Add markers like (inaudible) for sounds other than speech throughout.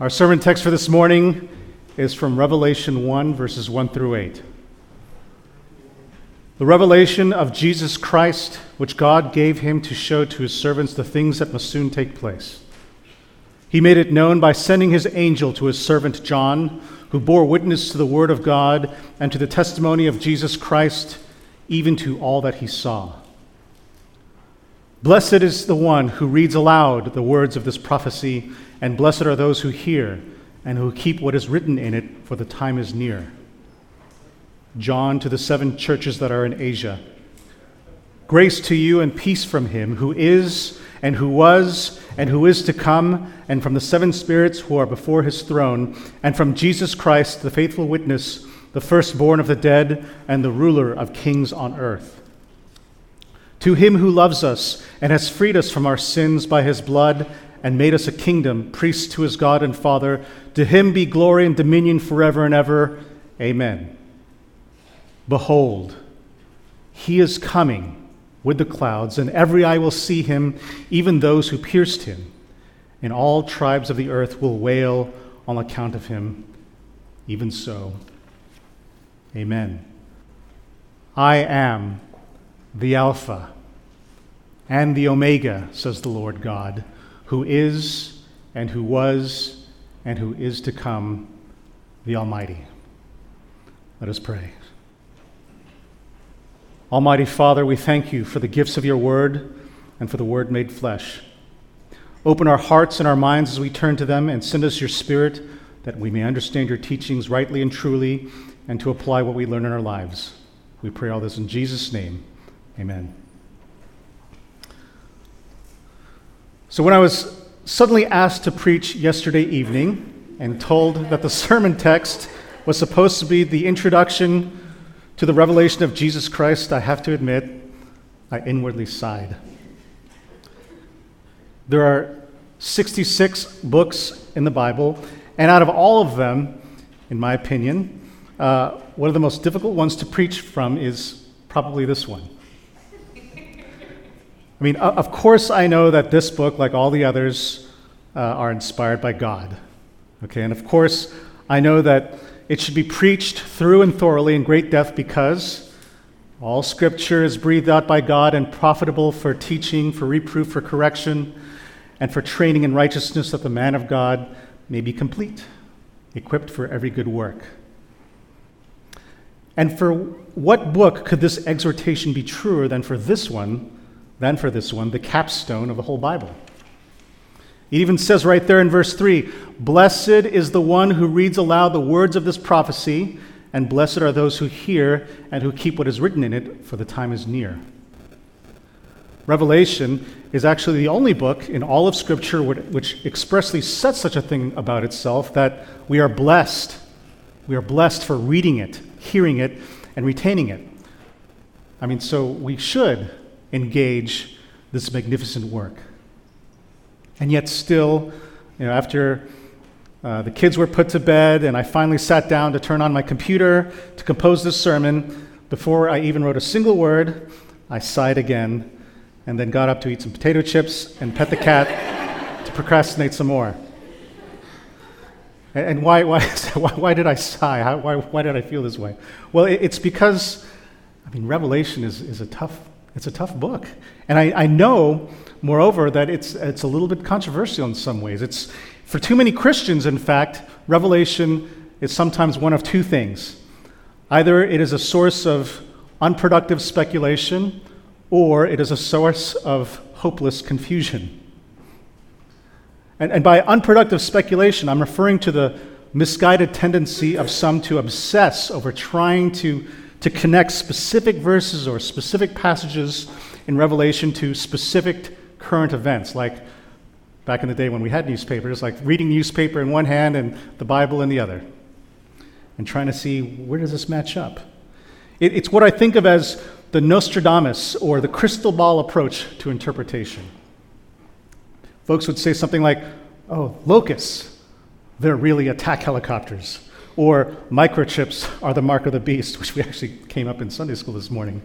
Our sermon text for this morning is from Revelation 1, verses 1 through 8. The revelation of Jesus Christ, which God gave him to show to his servants the things that must soon take place. He made it known by sending his angel to his servant John, who bore witness to the word of God and to the testimony of Jesus Christ, even to all that he saw. Blessed is the one who reads aloud the words of this prophecy, and blessed are those who hear and who keep what is written in it, for the time is near. John to the seven churches that are in Asia. Grace to you and peace from him who is, and who was, and who is to come, and from the seven spirits who are before his throne, and from Jesus Christ, the faithful witness, the firstborn of the dead, and the ruler of kings on earth to him who loves us and has freed us from our sins by his blood and made us a kingdom, priests to his God and Father, to him be glory and dominion forever and ever. Amen. Behold, he is coming with the clouds, and every eye will see him, even those who pierced him. And all tribes of the earth will wail on account of him. Even so. Amen. I am the Alpha and the Omega, says the Lord God, who is and who was and who is to come, the Almighty. Let us pray. Almighty Father, we thank you for the gifts of your word and for the word made flesh. Open our hearts and our minds as we turn to them and send us your spirit that we may understand your teachings rightly and truly and to apply what we learn in our lives. We pray all this in Jesus' name. Amen. So, when I was suddenly asked to preach yesterday evening and told that the sermon text was supposed to be the introduction to the revelation of Jesus Christ, I have to admit, I inwardly sighed. There are 66 books in the Bible, and out of all of them, in my opinion, uh, one of the most difficult ones to preach from is probably this one. I mean, of course, I know that this book, like all the others, uh, are inspired by God. Okay, and of course, I know that it should be preached through and thoroughly in great depth because all scripture is breathed out by God and profitable for teaching, for reproof, for correction, and for training in righteousness that the man of God may be complete, equipped for every good work. And for what book could this exhortation be truer than for this one? Than for this one, the capstone of the whole Bible. It even says right there in verse 3 Blessed is the one who reads aloud the words of this prophecy, and blessed are those who hear and who keep what is written in it, for the time is near. Revelation is actually the only book in all of Scripture which expressly says such a thing about itself that we are blessed. We are blessed for reading it, hearing it, and retaining it. I mean, so we should engage this magnificent work. And yet, still, you know, after uh, the kids were put to bed and I finally sat down to turn on my computer to compose this sermon, before I even wrote a single word, I sighed again and then got up to eat some potato chips and pet the cat (laughs) to procrastinate some more. And why, (laughs) why, why did I sigh? How, why, why did I feel this way? Well, it's because, I mean, Revelation is, is a tough it's a tough book. And I, I know, moreover, that it's, it's a little bit controversial in some ways. It's, for too many Christians, in fact, Revelation is sometimes one of two things. Either it is a source of unproductive speculation, or it is a source of hopeless confusion. And, and by unproductive speculation, I'm referring to the misguided tendency of some to obsess over trying to to connect specific verses or specific passages in Revelation to specific current events, like back in the day when we had newspapers, like reading newspaper in one hand and the Bible in the other, and trying to see where does this match up. It, it's what I think of as the Nostradamus or the crystal ball approach to interpretation. Folks would say something like, oh, locusts, they're really attack helicopters. Or microchips are the mark of the beast, which we actually came up in Sunday school this morning.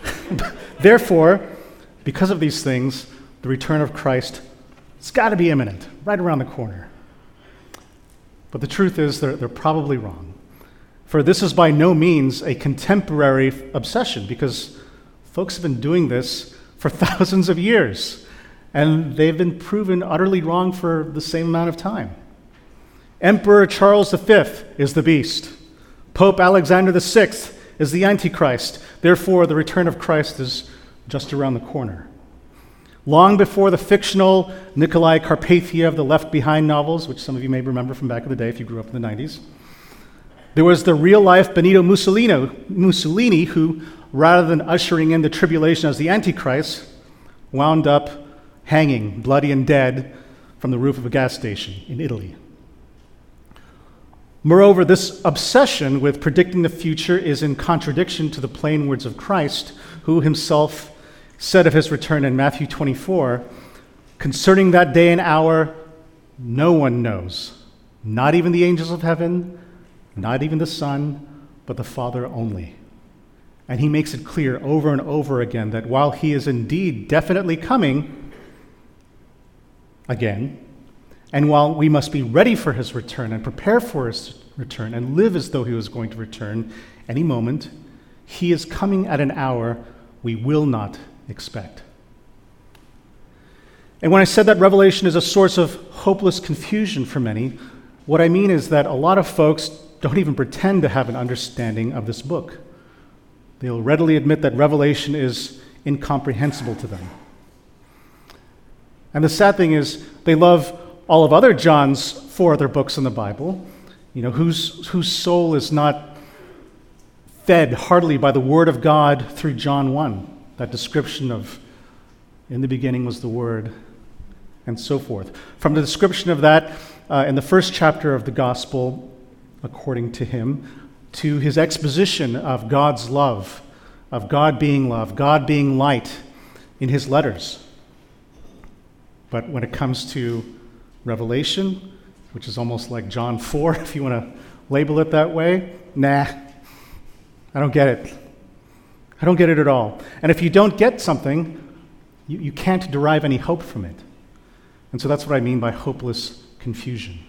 (laughs) Therefore, because of these things, the return of Christ has got to be imminent, right around the corner. But the truth is, they're, they're probably wrong. For this is by no means a contemporary obsession, because folks have been doing this for (laughs) thousands of years, and they've been proven utterly wrong for the same amount of time. Emperor Charles V is the beast. Pope Alexander VI is the Antichrist. Therefore, the return of Christ is just around the corner. Long before the fictional Nicolae Carpathia of the Left Behind novels, which some of you may remember from back in the day if you grew up in the 90s, there was the real life Benito Mussolini, Mussolini, who, rather than ushering in the tribulation as the Antichrist, wound up hanging, bloody and dead, from the roof of a gas station in Italy. Moreover, this obsession with predicting the future is in contradiction to the plain words of Christ, who himself said of his return in Matthew 24 concerning that day and hour, no one knows, not even the angels of heaven, not even the Son, but the Father only. And he makes it clear over and over again that while he is indeed definitely coming again, and while we must be ready for his return and prepare for his return and live as though he was going to return any moment, he is coming at an hour we will not expect. And when I said that Revelation is a source of hopeless confusion for many, what I mean is that a lot of folks don't even pretend to have an understanding of this book. They'll readily admit that Revelation is incomprehensible to them. And the sad thing is, they love all of other John's four other books in the Bible, you know, whose, whose soul is not fed heartily by the Word of God through John 1 that description of in the beginning was the Word, and so forth. From the description of that uh, in the first chapter of the Gospel, according to him, to his exposition of God's love, of God being love, God being light in his letters. But when it comes to Revelation, which is almost like John 4, (laughs) if you want to label it that way, nah, I don't get it. I don't get it at all. And if you don't get something, you, you can't derive any hope from it. And so that's what I mean by hopeless confusion.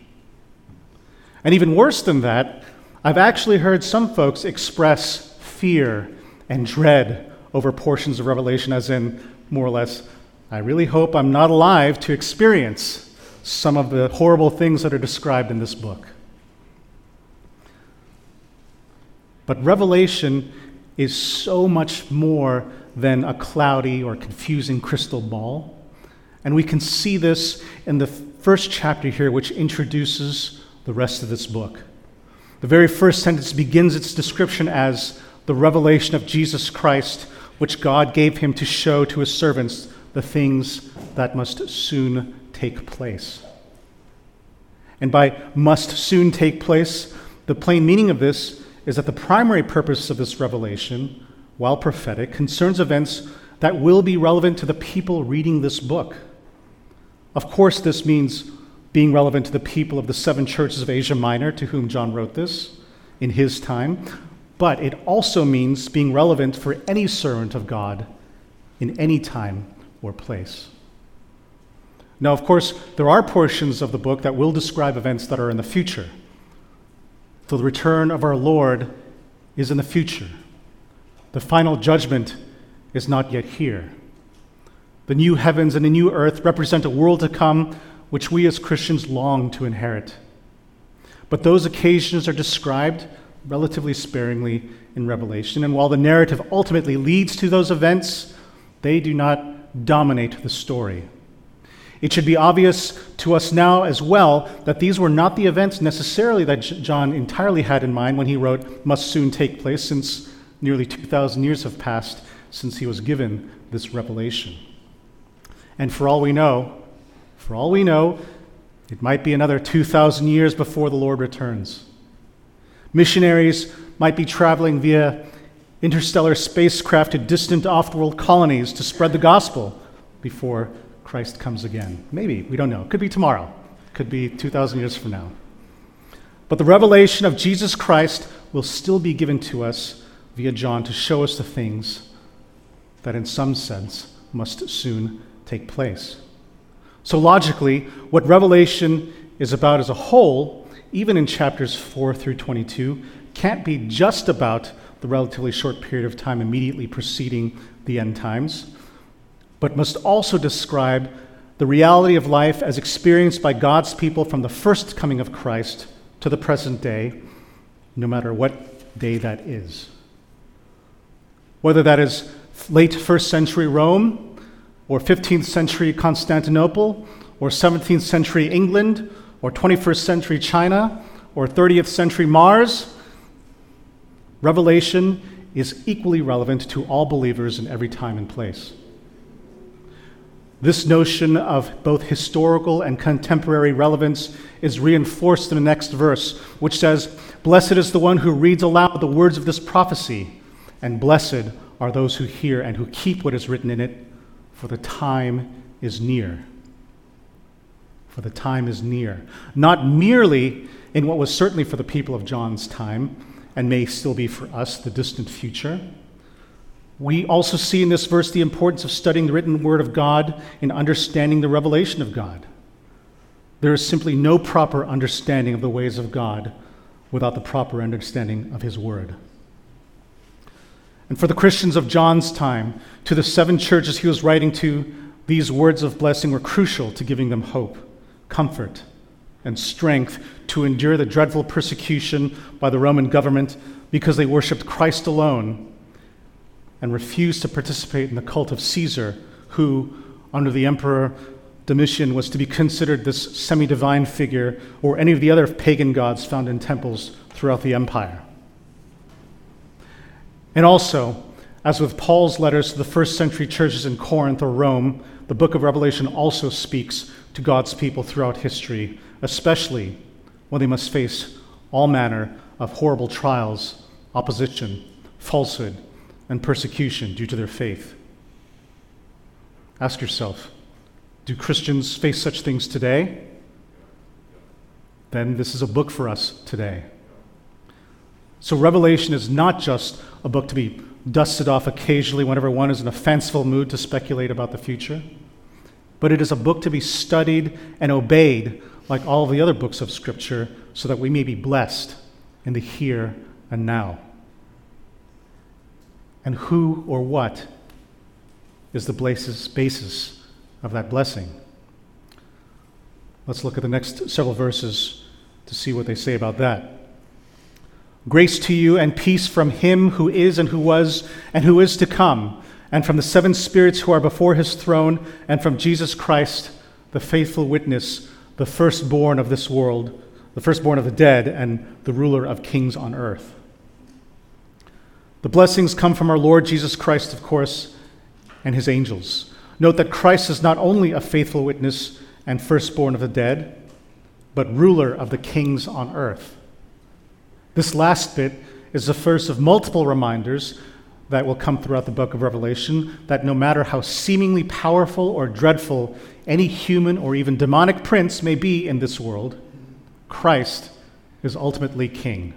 And even worse than that, I've actually heard some folks express fear and dread over portions of Revelation, as in, more or less, I really hope I'm not alive to experience some of the horrible things that are described in this book. But Revelation is so much more than a cloudy or confusing crystal ball. And we can see this in the first chapter here, which introduces the rest of this book. The very first sentence begins its description as the revelation of Jesus Christ, which God gave him to show to his servants the things that must soon take place. And by must soon take place, the plain meaning of this is that the primary purpose of this revelation, while prophetic, concerns events that will be relevant to the people reading this book. Of course, this means being relevant to the people of the seven churches of Asia Minor to whom John wrote this in his time, but it also means being relevant for any servant of God in any time or place. Now, of course, there are portions of the book that will describe events that are in the future. The return of our Lord is in the future. The final judgment is not yet here. The new heavens and the new earth represent a world to come which we as Christians long to inherit. But those occasions are described relatively sparingly in Revelation, and while the narrative ultimately leads to those events, they do not dominate the story. It should be obvious to us now as well that these were not the events necessarily that John entirely had in mind when he wrote, must soon take place, since nearly 2,000 years have passed since he was given this revelation. And for all we know, for all we know, it might be another 2,000 years before the Lord returns. Missionaries might be traveling via interstellar spacecraft to distant off world colonies to spread the gospel before Christ comes again. Maybe, we don't know. Could be tomorrow, could be 2,000 years from now. But the revelation of Jesus Christ will still be given to us via John to show us the things that, in some sense, must soon take place. So, logically, what Revelation is about as a whole even in chapters 4 through 22, can't be just about the relatively short period of time immediately preceding the end times, but must also describe the reality of life as experienced by God's people from the first coming of Christ to the present day, no matter what day that is. Whether that is late first century Rome, or 15th century Constantinople, or 17th century England, or 21st century China, or 30th century Mars, Revelation is equally relevant to all believers in every time and place. This notion of both historical and contemporary relevance is reinforced in the next verse, which says, Blessed is the one who reads aloud the words of this prophecy, and blessed are those who hear and who keep what is written in it, for the time is near. For the time is near. Not merely in what was certainly for the people of John's time, and may still be for us, the distant future we also see in this verse the importance of studying the written word of God in understanding the revelation of God. There is simply no proper understanding of the ways of God without the proper understanding of his word. And for the Christians of John's time, to the seven churches he was writing to, these words of blessing were crucial to giving them hope, comfort, and strength to endure the dreadful persecution by the Roman government because they worshiped Christ alone and refused to participate in the cult of Caesar, who, under the emperor Domitian, was to be considered this semi divine figure or any of the other pagan gods found in temples throughout the empire. And also, as with Paul's letters to the first century churches in Corinth or Rome, the book of Revelation also speaks to God's people throughout history, especially when they must face all manner of horrible trials, opposition, falsehood, and persecution due to their faith. Ask yourself do Christians face such things today? Then this is a book for us today. So, Revelation is not just a book to be dusted off occasionally whenever one is in a fanciful mood to speculate about the future, but it is a book to be studied and obeyed like all the other books of Scripture so that we may be blessed in the here and now and who or what is the basis, of that blessing. Let's look at the next several verses to see what they say about that. Grace to you and peace from him who is and who was and who is to come, and from the seven spirits who are before his throne, and from Jesus Christ, the faithful witness, the firstborn of this world, the firstborn of the dead, and the ruler of kings on earth. The blessings come from our Lord Jesus Christ, of course, and his angels. Note that Christ is not only a faithful witness and firstborn of the dead, but ruler of the kings on earth. This last bit is the first of multiple reminders that will come throughout the book of Revelation that no matter how seemingly powerful or dreadful any human or even demonic prince may be in this world, Christ is ultimately king.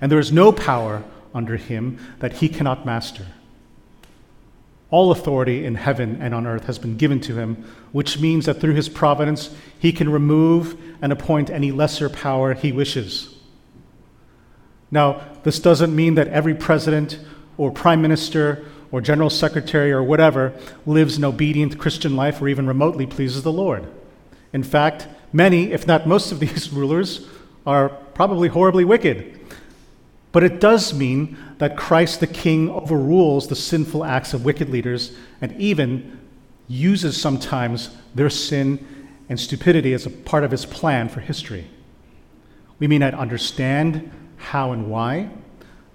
And there is no power under him that he cannot master. All authority in heaven and on earth has been given to him, which means that through his providence, he can remove and appoint any lesser power he wishes. Now, this doesn't mean that every president or prime minister or general secretary or whatever lives an obedient Christian life or even remotely pleases the Lord. In fact, many, if not most of these (laughs) rulers, are probably horribly wicked but it does mean that Christ the King overrules the sinful acts of wicked leaders and even uses sometimes their sin and stupidity as a part of his plan for history. We may not understand how and why,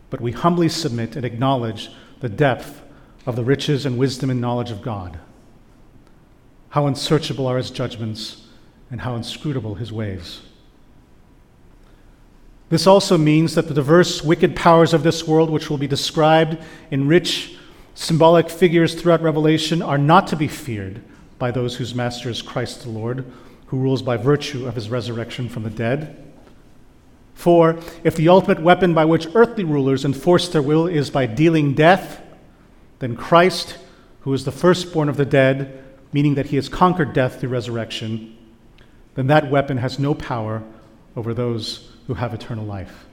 but we humbly submit and acknowledge the depth of the riches and wisdom and knowledge of God. How unsearchable are his judgments and how inscrutable his ways. This also means that the diverse wicked powers of this world, which will be described in rich symbolic figures throughout Revelation, are not to be feared by those whose master is Christ the Lord, who rules by virtue of his resurrection from the dead. For if the ultimate weapon by which earthly rulers enforce their will is by dealing death, then Christ, who is the firstborn of the dead, meaning that he has conquered death through resurrection, then that weapon has no power over those who have eternal life.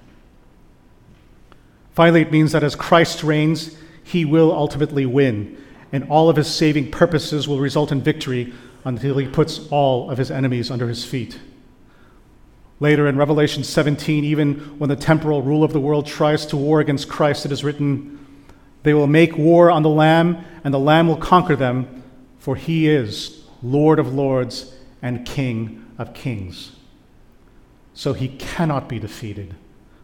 Finally, it means that as Christ reigns, he will ultimately win, and all of his saving purposes will result in victory until he puts all of his enemies under his feet. Later in Revelation 17, even when the temporal rule of the world tries to war against Christ, it is written, They will make war on the Lamb, and the Lamb will conquer them, for he is Lord of lords and King of kings. So he cannot be defeated,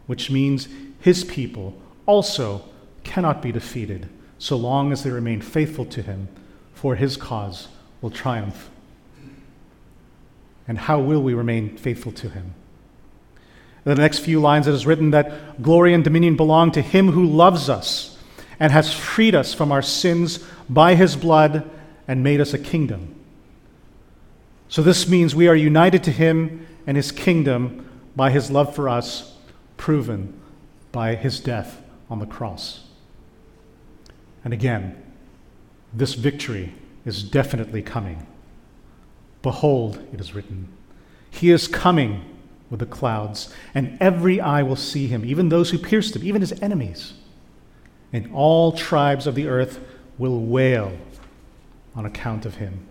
which means his people also cannot be defeated so long as they remain faithful to him, for his cause will triumph. And how will we remain faithful to him? In the next few lines, it is written that glory and dominion belong to him who loves us and has freed us from our sins by his blood and made us a kingdom. So, this means we are united to him and his kingdom by his love for us, proven by his death on the cross. And again, this victory is definitely coming. Behold, it is written, He is coming with the clouds, and every eye will see him, even those who pierced him, even his enemies. And all tribes of the earth will wail on account of him.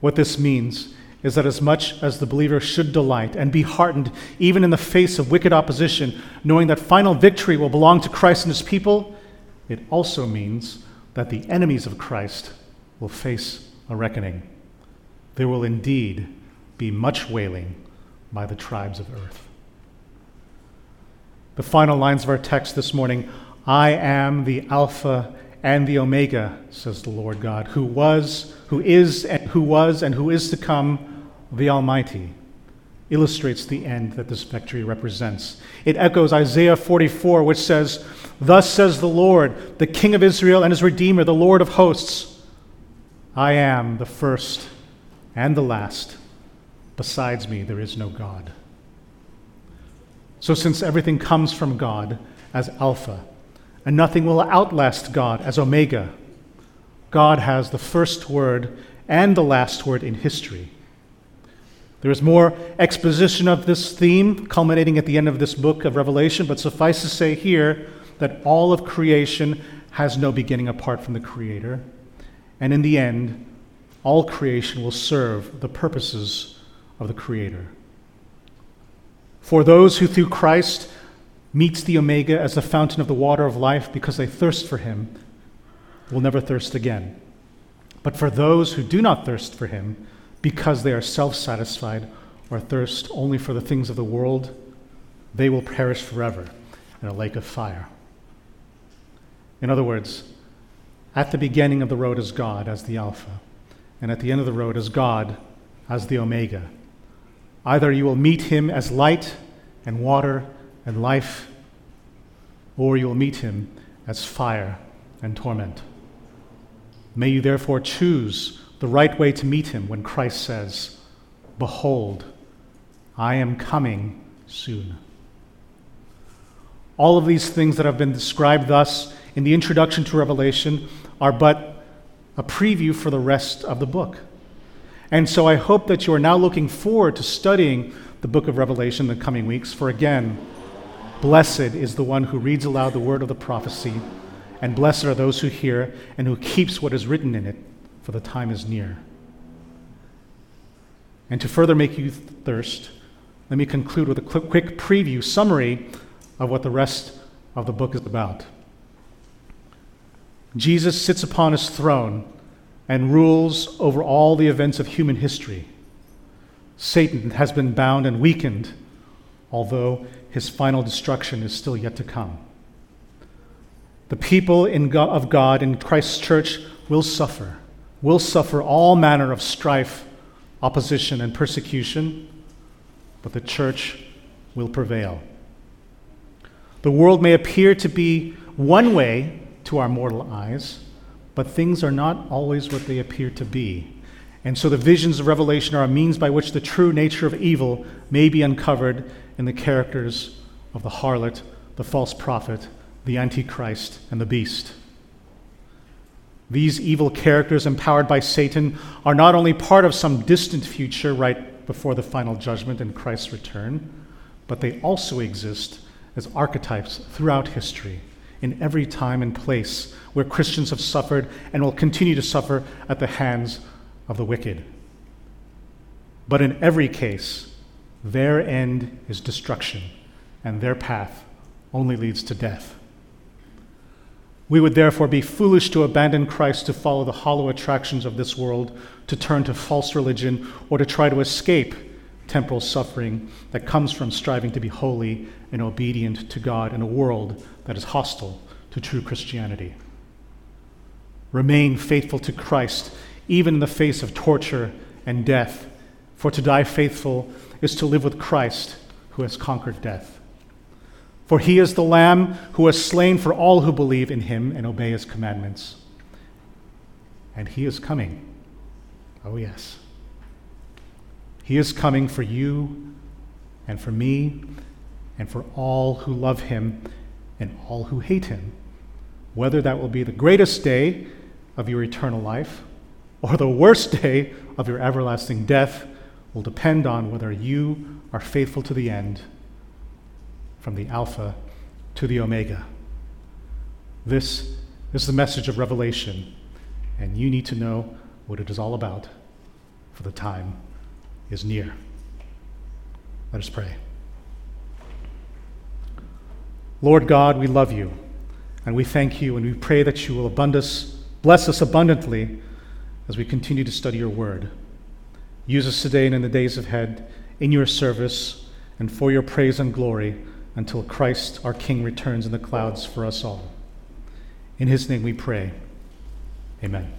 What this means is that as much as the believer should delight and be heartened, even in the face of wicked opposition, knowing that final victory will belong to Christ and his people, it also means that the enemies of Christ will face a reckoning. There will indeed be much wailing by the tribes of earth. The final lines of our text this morning I am the Alpha and the Omega, says the Lord God, who was, who is, and who was, and who is to come, the Almighty, illustrates the end that this victory represents. It echoes Isaiah 44, which says, Thus says the Lord, the King of Israel and his Redeemer, the Lord of hosts I am the first and the last. Besides me, there is no God. So, since everything comes from God as Alpha, and nothing will outlast God as Omega, God has the first word and the last word in history. There is more exposition of this theme culminating at the end of this book of Revelation, but suffice to say here that all of creation has no beginning apart from the Creator. And in the end, all creation will serve the purposes of the Creator. For those who through Christ meets the Omega as the fountain of the water of life because they thirst for him will never thirst again. But for those who do not thirst for him because they are self satisfied or thirst only for the things of the world, they will perish forever in a lake of fire. In other words, at the beginning of the road is God as the Alpha, and at the end of the road is God as the Omega. Either you will meet him as light and water and life, or you will meet him as fire and torment. May you therefore choose the right way to meet him when Christ says, Behold, I am coming soon. All of these things that have been described thus in the introduction to Revelation are but a preview for the rest of the book. And so I hope that you are now looking forward to studying the book of Revelation in the coming weeks, for again, Blessed is the one who reads aloud the word of the prophecy, and blessed are those who hear and who keeps what is written in it, for the time is near. And to further make you thirst, let me conclude with a quick preview summary of what the rest of the book is about. Jesus sits upon his throne and rules over all the events of human history. Satan has been bound and weakened, although his final destruction is still yet to come. The people God, of God in Christ's church will suffer, will suffer all manner of strife, opposition, and persecution, but the church will prevail. The world may appear to be one way to our mortal eyes, but things are not always what they appear to be. And so the visions of Revelation are a means by which the true nature of evil may be uncovered in the characters of the harlot, the false prophet, the Antichrist, and the beast. These evil characters, empowered by Satan, are not only part of some distant future right before the final judgment and Christ's return, but they also exist as archetypes throughout history, in every time and place where Christians have suffered and will continue to suffer at the hands of the wicked. But in every case, their end is destruction, and their path only leads to death. We would therefore be foolish to abandon Christ to follow the hollow attractions of this world, to turn to false religion, or to try to escape temporal suffering that comes from striving to be holy and obedient to God in a world that is hostile to true Christianity. Remain faithful to Christ, even in the face of torture and death, for to die faithful is to live with Christ who has conquered death. For he is the Lamb who was slain for all who believe in him and obey his commandments. And he is coming. Oh, yes. He is coming for you and for me and for all who love him and all who hate him. Whether that will be the greatest day of your eternal life or the worst day of your everlasting death will depend on whether you are faithful to the end from the Alpha to the Omega. This is the message of Revelation, and you need to know what it is all about, for the time is near. Let us pray. Lord God, we love you, and we thank you, and we pray that you will abundance, bless us abundantly as we continue to study your word. Use us today and in the days ahead in your service and for your praise and glory until Christ our King returns in the clouds for us all. In his name we pray. Amen.